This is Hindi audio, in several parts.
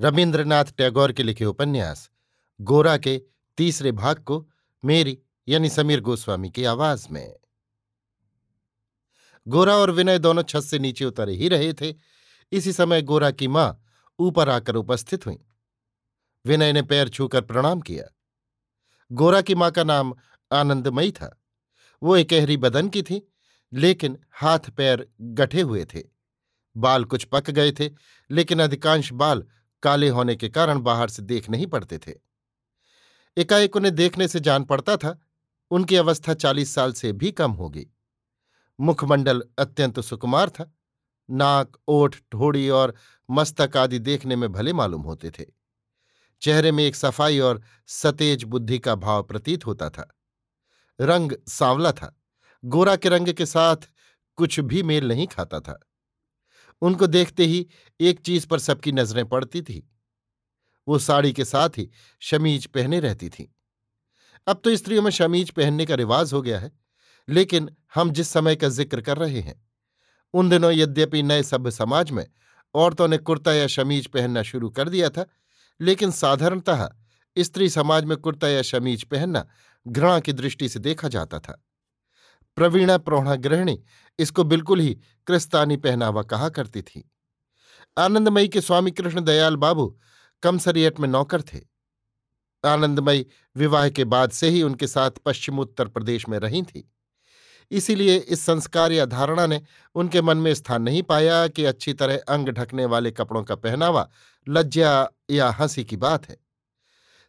रविन्द्रनाथ टैगोर के लिखे उपन्यास, गोरा के तीसरे भाग को मेरी यानी समीर गोस्वामी की आवाज़ में। गोरा और विनय दोनों छत से नीचे उतर ही रहे थे। इसी समय गोरा की माँ ऊपर आकर उपस्थित हुई। विनय ने पैर छूकर प्रणाम किया। गोरा की माँ का नाम आनंदमयी था। वो एकहरी बदन की थी, लेकिन हाथ पैर गठे हुए थे। बाल कुछ पक गए थे, लेकिन अधिकांश बाल काले होने के कारण बाहर से देख नहीं पड़ते थे। एकाएक उन्हें देखने से जान पड़ता था, उनकी अवस्था चालीस साल से भी कम होगी। मुखमंडल अत्यंत सुकुमार था, नाक, ओठ ठोड़ी और मस्तक आदि देखने में भले मालूम होते थे। चेहरे में एक सफ़ाई और सतेज बुद्धि का भाव प्रतीत होता था। रंग सांवला था, गोरा के रंग के साथ कुछ भी मेल नहीं खाता था। उनको देखते ही एक चीज़ पर सबकी नज़रें पड़ती थी। वो साड़ी के साथ ही शमीज पहने रहती थी। अब तो स्त्रियों में शमीज पहनने का रिवाज हो गया है, लेकिन हम जिस समय का ज़िक्र कर रहे हैं, उन दिनों यद्यपि नए सभ्य समाज में औरतों ने कुर्ता या शमीज पहनना शुरू कर दिया था, लेकिन साधारणतः स्त्री समाज में कुर्ता या शमीज पहनना घृणा की दृष्टि से देखा जाता था। प्रवीणा प्रौढ़ा गृहिणी इसको बिल्कुल ही क्रिस्तानी पहनावा कहा करती थी। आनंदमयी के स्वामी कृष्ण दयाल बाबू कमसरियट में नौकर थे। आनंदमयी विवाह के बाद से ही उनके साथ पश्चिम उत्तर प्रदेश में रही थी। इसीलिए इस संस्कार या धारणा ने उनके मन में स्थान नहीं पाया कि अच्छी तरह अंग ढकने वाले कपड़ों का पहनावा लज्जा या हँसी की बात है।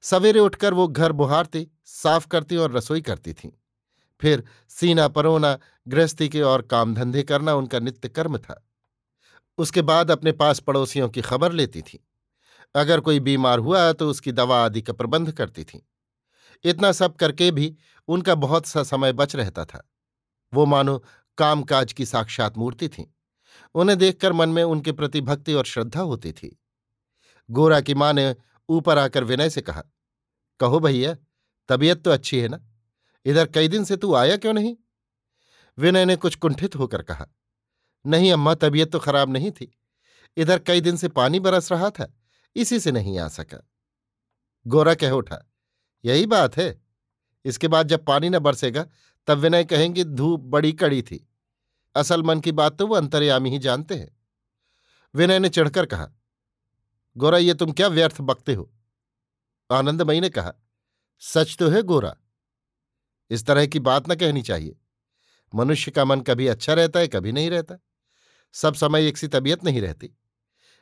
सवेरे उठकर वो घर बुहारती, साफ़ करती और रसोई करती थीं। फिर सीना परोना, गृहस्थी के और काम धंधे करना उनका नित्य कर्म था। उसके बाद अपने पास पड़ोसियों की खबर लेती थी। अगर कोई बीमार हुआ तो उसकी दवा आदि का प्रबंध करती थी। इतना सब करके भी उनका बहुत सा समय बच रहता था। वो मानो कामकाज की साक्षात मूर्ति थी। उन्हें देखकर मन में उनके प्रति भक्ति और श्रद्धा होती थी। गोरा की माँ ने ऊपर आकर विनय से कहा, कहो भैया, तबीयत तो अच्छी है ना? इधर कई दिन से तू आया क्यों नहीं? विनय ने कुछ कुंठित होकर कहा, नहीं अम्मा, तबीयत तो खराब नहीं थी। इधर कई दिन से पानी बरस रहा था, इसी से नहीं आ सका। गोरा कह उठा, यही बात है। इसके बाद जब पानी न बरसेगा, तब विनय कहेंगे धूप बड़ी कड़ी थी। असल मन की बात तो वो अंतर्यामी ही जानते हैं। विनय ने चढ़कर कहा, गोरा, ये तुम क्या व्यर्थ बकते हो? आनंदमयी ने कहा, सच तो है गोरा। इस तरह की बात न कहनी चाहिए। मनुष्य का मन कभी अच्छा रहता है, कभी नहीं रहता। सब समय एक सी तबीयत नहीं रहती।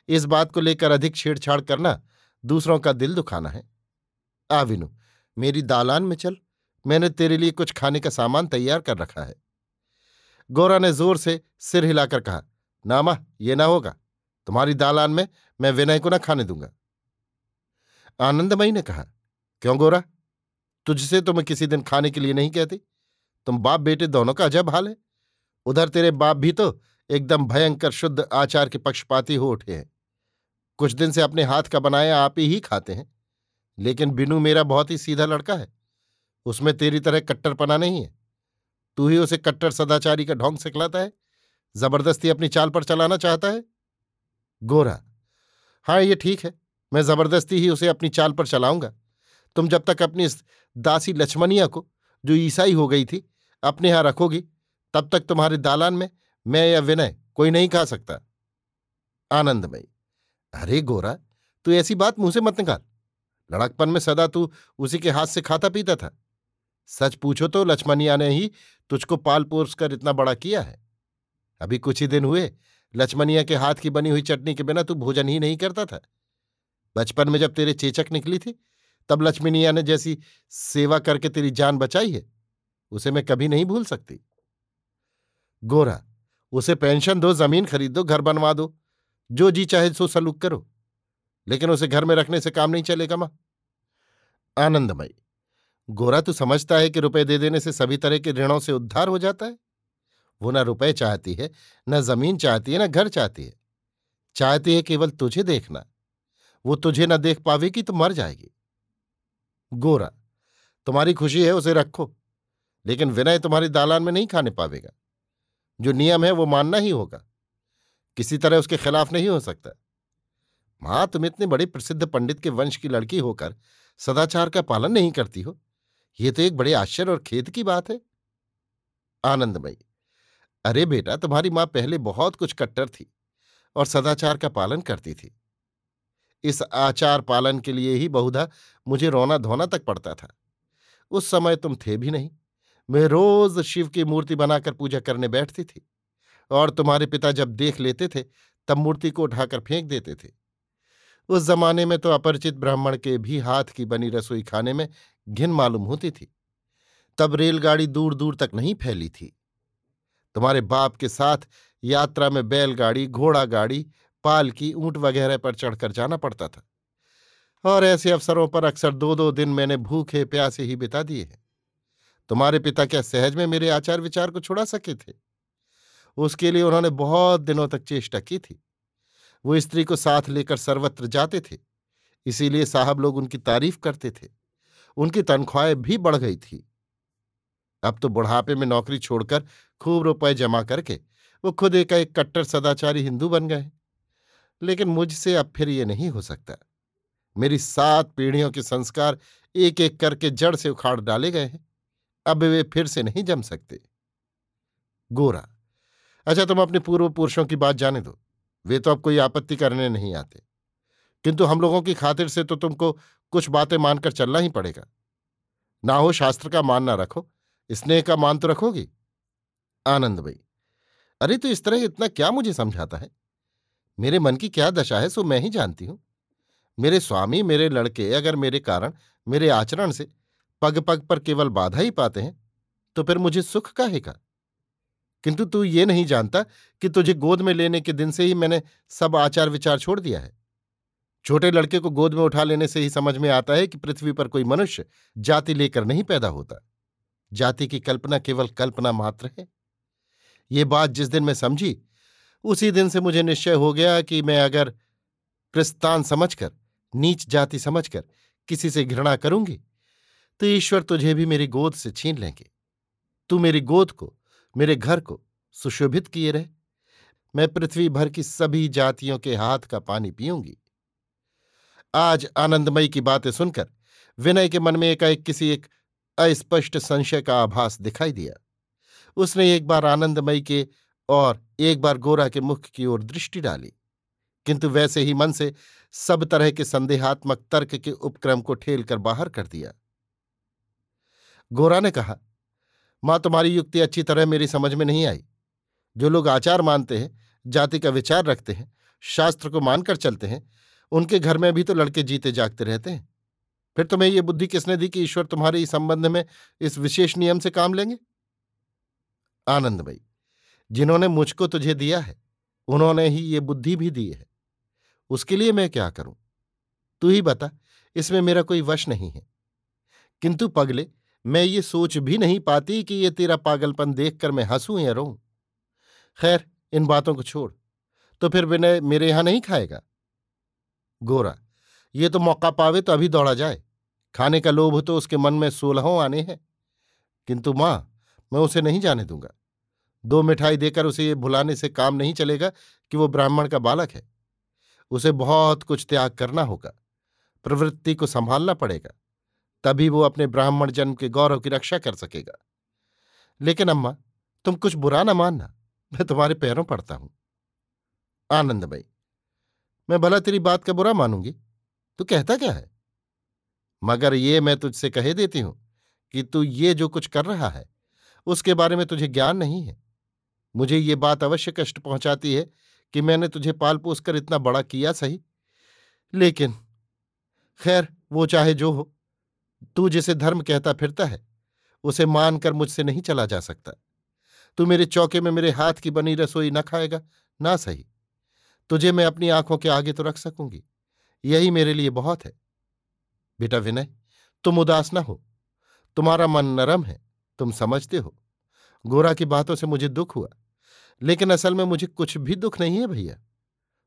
इस बात को लेकर अधिक छेड़छाड़ करना दूसरों का दिल दुखाना है। आ, विनु, मेरी दालान में चल। मैंने तेरे लिए कुछ खाने का सामान तैयार कर रखा है। गोरा ने ज़ोर से सिर हिलाकर कहा नामा ये ना होगा। तुम्हारी दालान में मैं विनय को ना खाने दूँगा। आनंदमयी ने कहा, क्यों गोरा? तुझसे तो मैं किसी दिन खाने के लिए नहीं कहती। तुम बाप बेटे दोनों का अजब हाल है। उधर तेरे बाप भी तो एकदम भयंकर शुद्ध आचार के पक्षपाती हो उठे हैं। कुछ दिन से अपने हाथ का बनाया आप ही खाते हैं। लेकिन बिनू मेरा बहुत ही सीधा लड़का है। उसमें तेरी तरह कट्टरपना नहीं है। तू ही उसे कट्टर सदाचारी का ढोंग सिखलाता है। ज़बरदस्ती अपनी चाल पर चलाना चाहता है। गोरा। हाँ ये ठीक है। मैं ज़बरदस्ती ही उसे अपनी चाल पर चलाऊँगा। तुम जब तक अपनी इस दासी लक्ष्मणिया को, जो ईसाई हो गई थी, अपने यहाँ रखोगी, तब तक तुम्हारे दालान में मैं या विनय कोई नहीं खा सकता। आनंदमयी। अरे गोरा, तू ऐसी बात मुँह से मत निकाल। लड़कपन में सदा तू उसी के हाथ से खाता पीता था। सच पूछो तो लक्ष्मणिया ने ही तुझको पाल पोस कर इतना बड़ा किया है। अभी कुछ ही दिन हुए, लक्ष्मणिया के हाथ की बनी हुई चटनी के बिना तू भोजन ही नहीं करता था। बचपन में जब तेरे चेचक निकली थी तब लक्ष्मणिया ने जैसी सेवा करके तेरी जान बचाई है, उसे मैं कभी नहीं भूल सकती। गोरा, उसे पेंशन दो, ज़मीन खरीद दो, घर बनवा दो, जो जी चाहे सो सलूक करो, लेकिन उसे घर में रखने से काम नहीं चलेगा माँ। आनंदमयी, गोरा तो समझता है कि रुपए दे देने से सभी तरह के ऋणों से उद्धार हो जाता है? वो ना रुपए चाहती है, न ज़मीन चाहती है, न घर चाहती है। चाहती है केवल तुझे देखना, वो तुझे न देख पावेगी तो मर जाएगी। गोरा, तुम्हारी खुशी है उसे रखो, लेकिन विनय तुम्हारी दालान में नहीं खाने पावेगा। जो नियम है वो मानना ही होगा। किसी तरह उसके खिलाफ नहीं हो सकता। माँ, तुम इतने बड़े प्रसिद्ध पंडित के वंश की लड़की होकर सदाचार का पालन नहीं करती हो। ये तो एक बड़े आश्चर्य और खेद की बात है। आनंदमयी, अरे बेटा, तुम्हारी माँ पहले बहुत कुछ कट्टर थी और सदाचार का पालन करती थी। इस आचार पालन के लिए ही बहुधा मुझे रोना धोना तक पड़ता था। उस समय तुम थे भी नहीं। मैं रोज शिव की मूर्ति बनाकर पूजा करने बैठती थी और तुम्हारे पिता जब देख लेते थे, तब मूर्ति को उठाकर फेंक देते थे। उस जमाने में तो अपरिचित ब्राह्मण के भी हाथ की बनी रसोई खाने में घिन मालूम होती थी। तब रेलगाड़ी दूर दूर तक नहीं फैली थी। तुम्हारे बाप के साथ यात्रा में बैलगाड़ी, घोड़ा गाड़ी पालकी ऊँट वगैरह पर चढ़कर जाना पड़ता था। और ऐसे अवसरों पर अक्सर दो दो दिन मैंने भूखे प्यासे ही बिता दिए हैं। तुम्हारे पिता क्या सहज में मेरे आचार विचार को छुड़ा सके थे? उसके लिए उन्होंने बहुत दिनों तक चेष्टा की थी। वो स्त्री को साथ लेकर सर्वत्र जाते थे। इसीलिए साहब लोग उनकी तारीफ़ करते थे। उनकी तनख्वाहें भी बढ़ गई थी। अब तो बुढ़ापे में नौकरी छोड़कर खूब रुपए जमा करके वो खुद एक एक कट्टर सदाचारी हिंदू बन गए। लेकिन मुझसे अब फिर ये नहीं हो सकता। मेरी सात पीढ़ियों के संस्कार एक एक करके जड़ से उखाड़ डाले गए हैं। अब वे फिर से नहीं जम सकते। गोरा अच्छा तुम अपने पूर्व पुरुषों की बात जाने दो। वे तो अब कोई आपत्ति करने नहीं आते। किंतु हम लोगों की खातिर से तो तुमको कुछ बातें मानकर चलना ही पड़ेगा। ना हो शास्त्र का मान ना रखो, स्नेह का मान तो रखोगी। आनंद भाई, अरे तो इस तरह इतना क्या मुझे समझाता है? मेरे मन की क्या दशा है, सो मैं ही जानती हूँ। मेरे स्वामी, मेरे लड़के, अगर मेरे कारण, मेरे आचरण से पग पग पर केवल बाधा ही पाते हैं तो फिर मुझे सुख काहेगा किंतु तू ये नहीं जानता कि तुझे गोद में लेने के दिन से ही मैंने सब आचार विचार छोड़ दिया है। छोटे लड़के को गोद में उठा लेने से ही समझ में आता है कि पृथ्वी पर कोई मनुष्य जाति लेकर नहीं पैदा होता। जाति की कल्पना केवल कल्पना मात्र है। ये बात जिस दिन मैं समझी उसी दिन से मुझे निश्चय हो गया कि मैं अगर प्रस्तान समझकर, नीच जाति समझकर किसी से घृणा करूँगी तो ईश्वर तुझे भी मेरी गोद से छीन लेंगे। तू मेरी गोद को, मेरे घर को सुशोभित किए रहे। मैं पृथ्वी भर की सभी जातियों के हाथ का पानी पीऊँगी। आज आनंदमयी की बातें सुनकर, विनय के मन में एकाएक किसी एक अस्पष्ट संशय का आभास दिखाई दिया। उसने एक बार आनंदमयी के और एक बार गोरा के मुख की ओर दृष्टि डाली, किंतु वैसे ही मन से सब तरह के संदेहात्मक तर्क के उपक्रम को ठेल कर बाहर कर दिया। गोरा ने कहा, माँ, तुम्हारी युक्ति अच्छी तरह मेरी समझ में नहीं आई। जो लोग आचार मानते हैं, जाति का विचार रखते हैं, शास्त्र को मानकर चलते हैं, उनके घर में भी तो लड़के जीते जागते रहते हैं। फिर तुम्हें यह बुद्धि किसने दी कि ईश्वर तुम्हारे इस संबंध में इस विशेष नियम से काम लेंगे? आनंद भाई जिन्होंने मुझको तुझे दिया है, उन्होंने ही ये बुद्धि भी दी है। उसके लिए मैं क्या करूँ? तू ही बता, इसमें मेरा कोई वश नहीं है। किंतु पगले, मैं ये सोच भी नहीं पाती कि ये तेरा पागलपन देखकर मैं हंसूं या रोऊं। खैर, इन बातों को छोड़ तो फिर विनय मेरे यहाँ नहीं खाएगा? गोरा, ये तो मौका पावे तो अभी दौड़ा जाए। खाने का लोभ तो उसके मन में सोलहों आने हैं। किंतु माँ, मैं उसे नहीं जाने दूँगा। दो मिठाई देकर उसे ये भुलाने से काम नहीं चलेगा कि वो ब्राह्मण का बालक है। उसे बहुत कुछ त्याग करना होगा, प्रवृत्ति को संभालना पड़ेगा, तभी वो अपने ब्राह्मण जन्म के गौरव की रक्षा कर सकेगा। लेकिन अम्मा, तुम कुछ बुरा ना मानना, मैं तुम्हारे पैरों पड़ता हूँ। आनंदमयी मैं भला तेरी बात का बुरा मानूँगी, तू कहता क्या है? मगर ये मैं तुझसे कहे देती हूँ कि तू ये जो कुछ कर रहा है, उसके बारे में तुझे ज्ञान नहीं है। मुझे ये बात अवश्य कष्ट पहुंचाती है कि मैंने तुझे पाल पोस कर इतना बड़ा किया सही। लेकिन, खैर, वो चाहे जो हो, तू जिसे धर्म कहता फिरता है, उसे मानकर मुझसे नहीं चला जा सकता। तू मेरे चौके में मेरे हाथ की बनी रसोई न खाएगा, ना सही। तुझे मैं अपनी आँखों के आगे तो रख सकूँगी, यही मेरे लिए बहुत है। बेटा विनय, तुम उदास ना हो। तुम्हारा मन नरम है, तुम समझते हो। गोरा की बातों से मुझे दुख हुआ। लेकिन असल में मुझे कुछ भी दुख नहीं है भैया।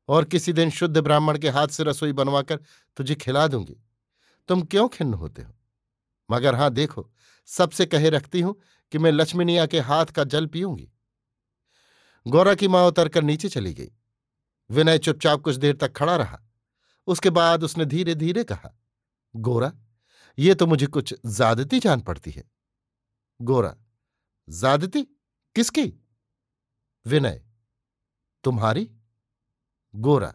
और किसी दिन शुद्ध ब्राह्मण के हाथ से रसोई बनवाकर तुझे खिला दूँगी। तुम क्यों खिन्न होते हो? मगर हाँ, देखो, सबसे कहे रखती हूँ कि मैं लक्ष्मीनिया के हाथ का जल पीऊँगी। गौरा की माँ उतरकर नीचे चली गई। विनय चुपचाप कुछ देर तक खड़ा रहा। उसके बाद उसने धीरे धीरे कहा, गोरा, ये तो मुझे कुछ ज्यादती जान पड़ती है। गोरा, ज्यादती? किसकी? विनय, तुम्हारी? गोरा,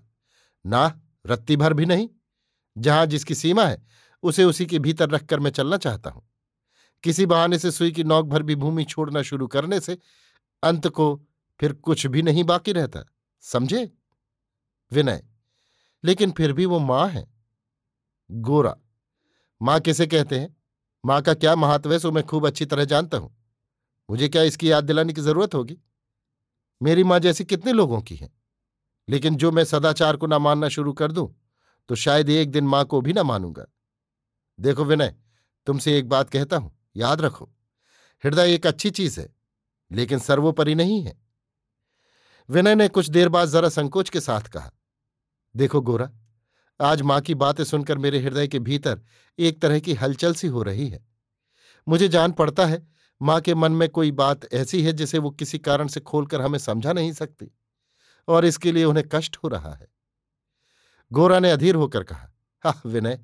ना, रत्ती भर भी नहीं। जहाँ जिसकी सीमा है, उसे उसी के भीतर रखकर मैं चलना चाहता हूँ। किसी बहाने से सुई की नौक भर भी भूमि छोड़ना शुरू करने से अंत को फिर कुछ भी नहीं बाकी रहता, समझे? विनय, लेकिन फिर भी वो माँ है। गोरा, माँ किसे कहते हैं? माँ का क्या महत्व है, सो मैं खूब अच्छी तरह जानता हूँ। मुझे क्या इसकी याद दिलाने की ज़रूरत होगी? मेरी माँ जैसी कितने लोगों की है। लेकिन जो मैं सदाचार को ना मानना शुरू कर दूँ तो शायद एक दिन माँ को भी ना मानूँगा। देखो विनय, तुमसे एक बात कहता हूँ, याद रखो। हृदय एक अच्छी चीज़ है, लेकिन सर्वोपरि नहीं है। विनय ने कुछ देर बाद जरा संकोच के साथ कहा, देखो गोरा, आज माँ की बातें सुनकर मेरे हृदय के भीतर एक तरह की हलचल सी हो रही है। मुझे जान पड़ता है माँ के मन में कोई बात ऐसी है जिसे वो किसी कारण से खोलकर हमें समझा नहीं सकती और इसके लिए उन्हें कष्ट हो रहा है। गोरा ने अधीर होकर कहा, हा, विनय,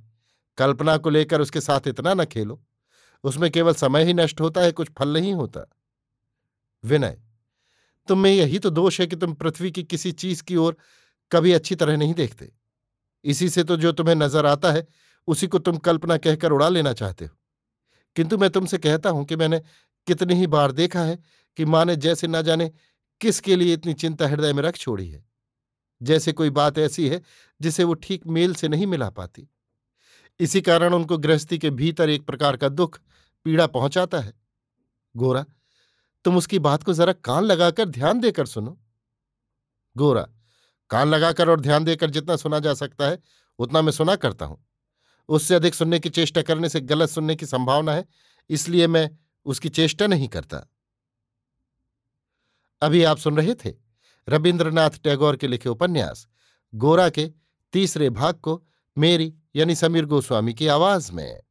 कल्पना को लेकर उसके साथ इतना न खेलो। उसमें केवल समय ही नष्ट होता है, कुछ फल नहीं होता। विनय, तुम में यही तो दोष है कि तुम पृथ्वी की किसी चीज़ की ओर कभी अच्छी तरह नहीं देखते। इसी से तो जो तुम्हें नज़र आता है, उसी को तुम कल्पना कहकर उड़ा लेना चाहते हो। किंतु मैं तुमसे कहता हूँ कि मैंने कितनी ही बार देखा है कि माँ ने जैसे न जाने किसके लिए इतनी चिंता हृदय में रख छोड़ी है। जैसे कोई बात ऐसी है जिसे वो ठीक मेल से नहीं मिला पाती। इसी कारण उनको गृहस्थी के भीतर एक प्रकार का दुख, पीड़ा पहुंचाता है। गोरा, तुम उसकी बात को जरा कान लगाकर ध्यान देकर सुनो। गोरा, कान लगाकर और ध्यान देकर जितना सुना जा सकता है, उतना मैं सुना करता हूँ। उससे अधिक सुनने की चेष्टा करने से गलत सुनने की संभावना है, इसलिए मैं उसकी चेष्टा नहीं करता। अभी आप सुन रहे थे रविन्द्रनाथ टैगोर के लिखे उपन्यास, गोरा के तीसरे भाग को मेरी यानी समीर गोस्वामी की आवाज़ में।